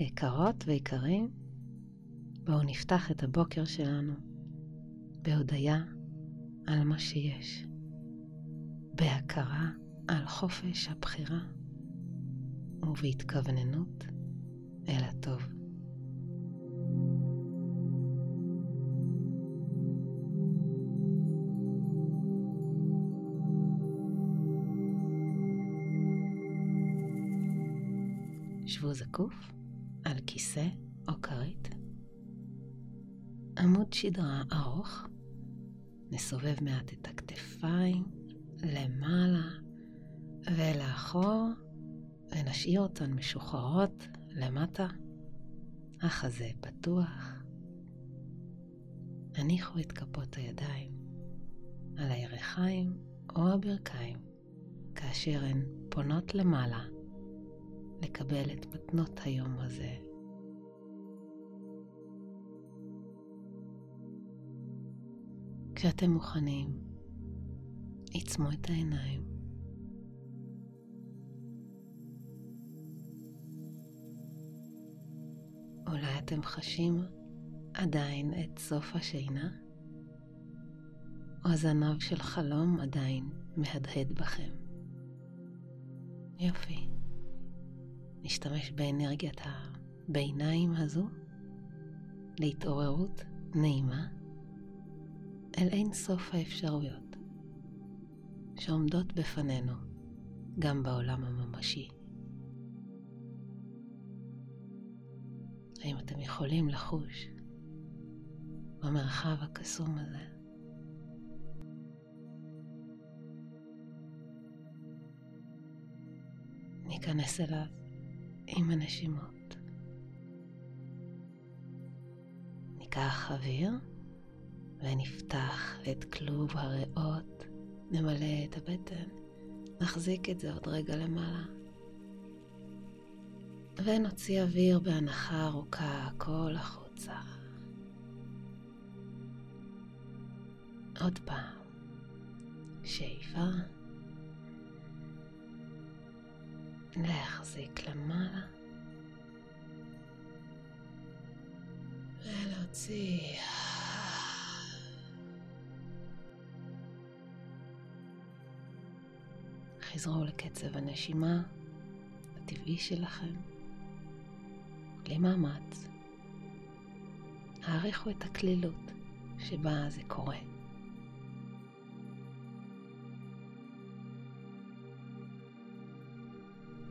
יקרות ויקרים, בואו נפתח את הבוקר שלנו בהודיה על מה שיש, בהכרה על חופש הבחירה ובהתכווננות אל הטוב. שבו זקוף כיסא או כרית. עמוד שדרה ארוך, נסובב מעט את הכתפיים למעלה ולאחור ונשאיר אותן משוחררות למטה, החזה פתוח. הניחו את כפות הידיים על הירכיים או הברכיים כאשר הן פונות למעלה לקבל את מתנות היום הזה. כשאתם מוכנים, עיצמו את העיניים. אולי אתם חשים עדיין את סוף השינה, או הזנב של חלום עדיין מהדהד בכם. יופי. נשתמש באנרגיית הביניים הזו להתעוררות נעימה אל אין סוף האפשרויות שעומדות בפנינו גם בעולם הממשי. האם אתם יכולים לחוש במרחב הקסום הזה? ניכנס אליו עם הנשימות. ניקח אוויר ונפתח את כלוב הריאות, נמלא את הבטן, נחזיק את זה עוד רגע למעלה. ונוציא אוויר בהנחה ארוכה כל החוצה. עוד פעם, שאיפה. להחזיק למעלה ולהוציא. חזרו לקצב הנשימה הטבעי שלכם, בלי מאמץ. העריכו את הקלילות שבה זה קורה.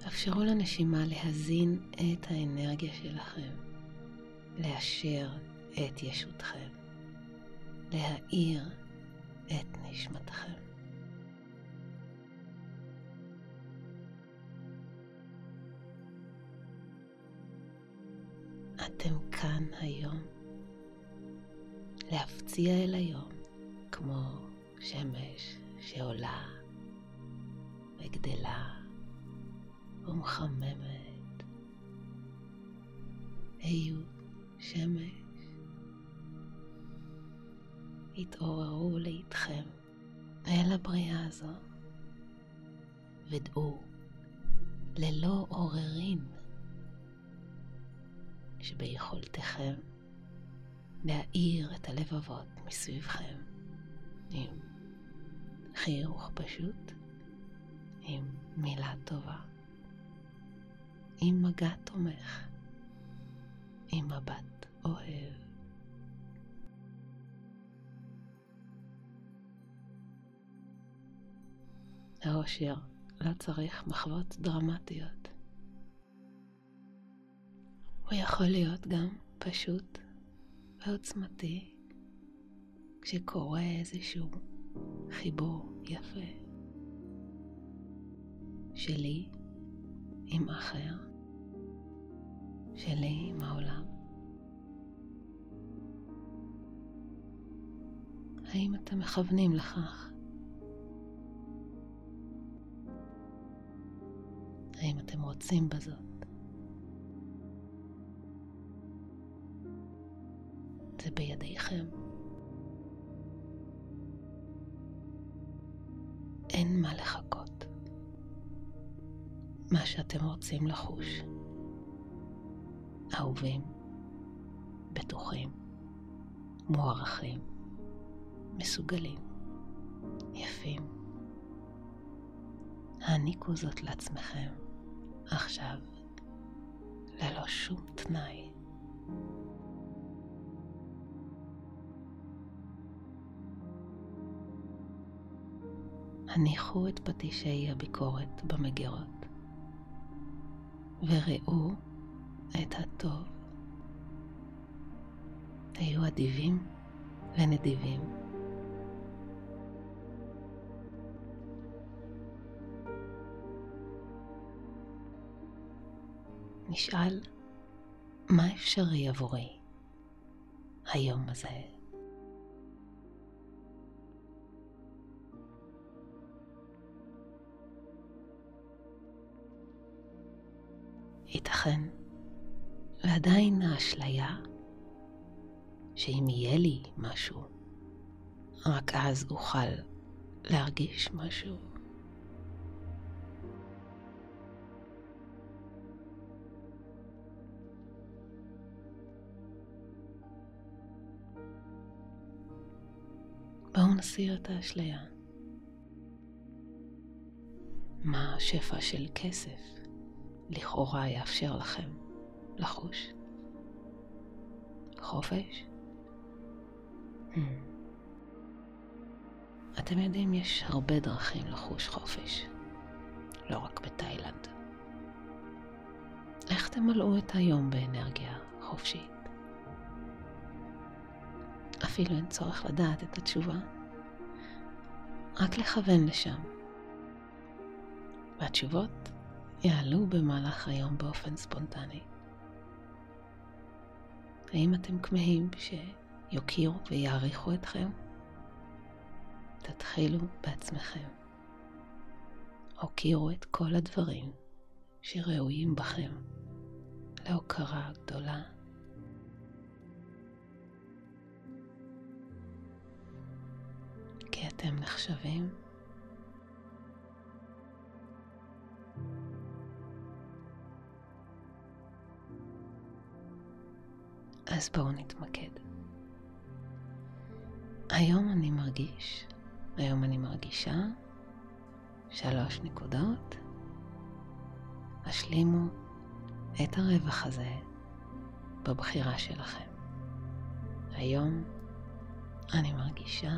אפשרו לנשימה להזין את האנרגיה שלכם, לאשר את ישותכם, להאיר את נשמתכם. אתם כאן היום להפציע אל היום כמו שמש שעולה וגדלה ומחממת. היו שמש, התעוררו לאיתכם אל הבריאה הזו, ודעו ללא עוררין שביכולתכם להאיר את הלבבות מסביבכם עם חיוך פשוט, עם מילה טובה. עם מגע תומך, עם מבט אוהב. האושר לא צריך מחוות דרמטיות. הוא יכול להיות גם פשוט ועוצמתי כשקורה איזשהו חיבור יפה שלי עם אחר. שלי עם העולם. האם אתם מכוונים לכך? האם אתם רוצים בזאת? זה בידיכם. אין מה לחכות. מה שאתם רוצים לחוש. אהובים, בטוחים, מוערכים, מסוגלים, יפים. העניקו זאת לעצמכם עכשיו, ללא שום תנאי. הניחו את פטישי הביקורת במגירות וראו את הטוב. היו אדיבים ונדיבים. נשאל, מה אפשרי עבורי היום הזה? ייתכן ועדיין האשליה שאם יהיה לי משהו, רק אז אוכל להרגיש משהו. בואו נסיר את האשליה. מה השפע של כסף לכאורה יאפשר לכם לחוש? חופש? Hmm. אתם יודעים, יש הרבה דרכים לחוש חופש, לא רק בתאילנד. איך תמלאו את היום באנרגיה חופשית? אפילו אין צורך לדעת את התשובה, רק לכוון לשם. והתשובות יעלו במהלך היום באופן ספונטני. האם אתם כמהים שיוקירו ויעריכו אתכם? תתחילו בעצמכם. הוקירו את כל הדברים שראויים בכם להוקרה גדולה. כי אתם נחשבים אז בואו נתמקד. היום אני מרגיש, היום אני מרגישה שלוש נקודות. השלימו את הרווח הזה בבחירה שלכם. היום אני מרגישה,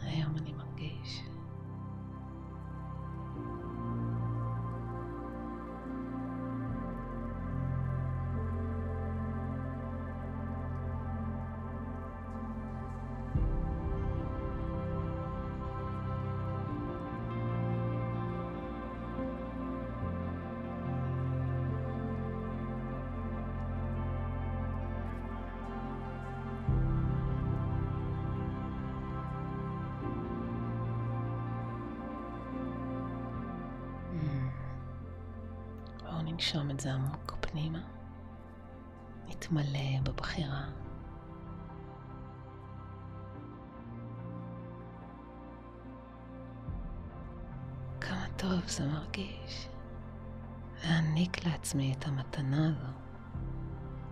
היום אני מרגיש. ננשום את זה עמוק פנימה, נתמלא בבחירה. כמה טוב זה מרגיש להעניק לעצמי את המתנה הזו,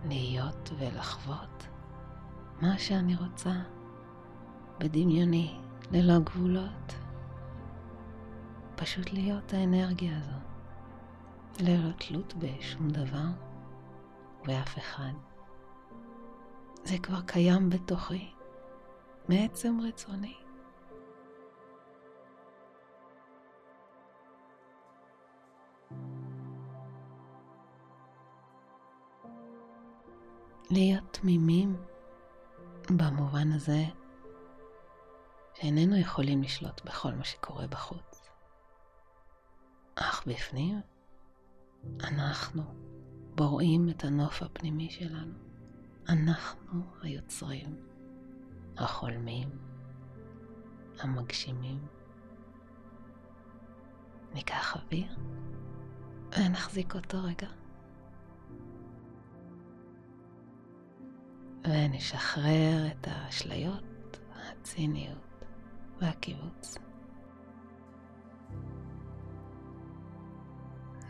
להיות ולחוות מה שאני רוצה, בדמיוני, ללא גבולות. פשוט להיות האנרגיה הזו. ללא תלות בשום דבר ואף אחד. זה כבר קיים בתוכי, מעצם רצוני. להיות תמימים במובן הזה שאיננו יכולים לשלוט בכל מה שקורה בחוץ. אך בפנים אנחנו בוראים את הנוף הפנימי שלנו. אנחנו היוצרים, החולמים, המגשימים. ניקח אוויר ונחזיק אותו רגע. ונשחרר את האשליות, הציניות והקיבוץ.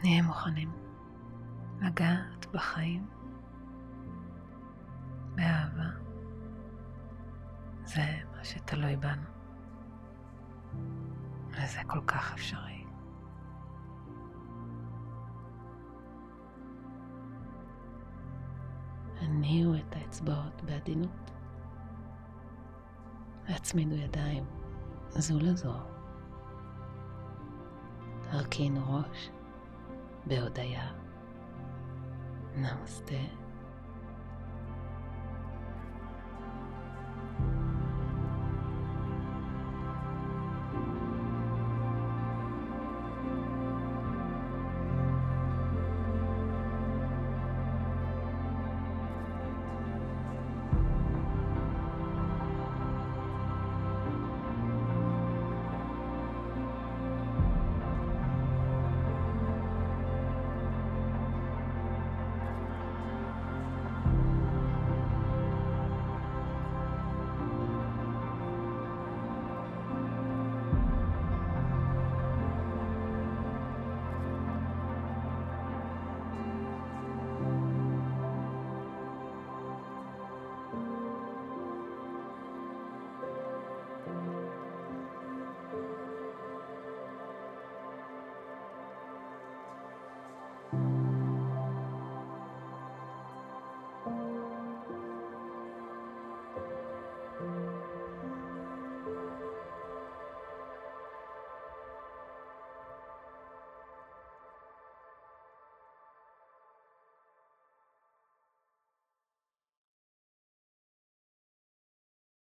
נהיה מוכנים. לגעת בחיים באהבה. זה מה שתלוי בנו. וזה כל כך אפשרי. הניעו את האצבעות בעדינות. והצמידו ידיים זו לזו. הרכינו ראש בהודיה. נמסטה.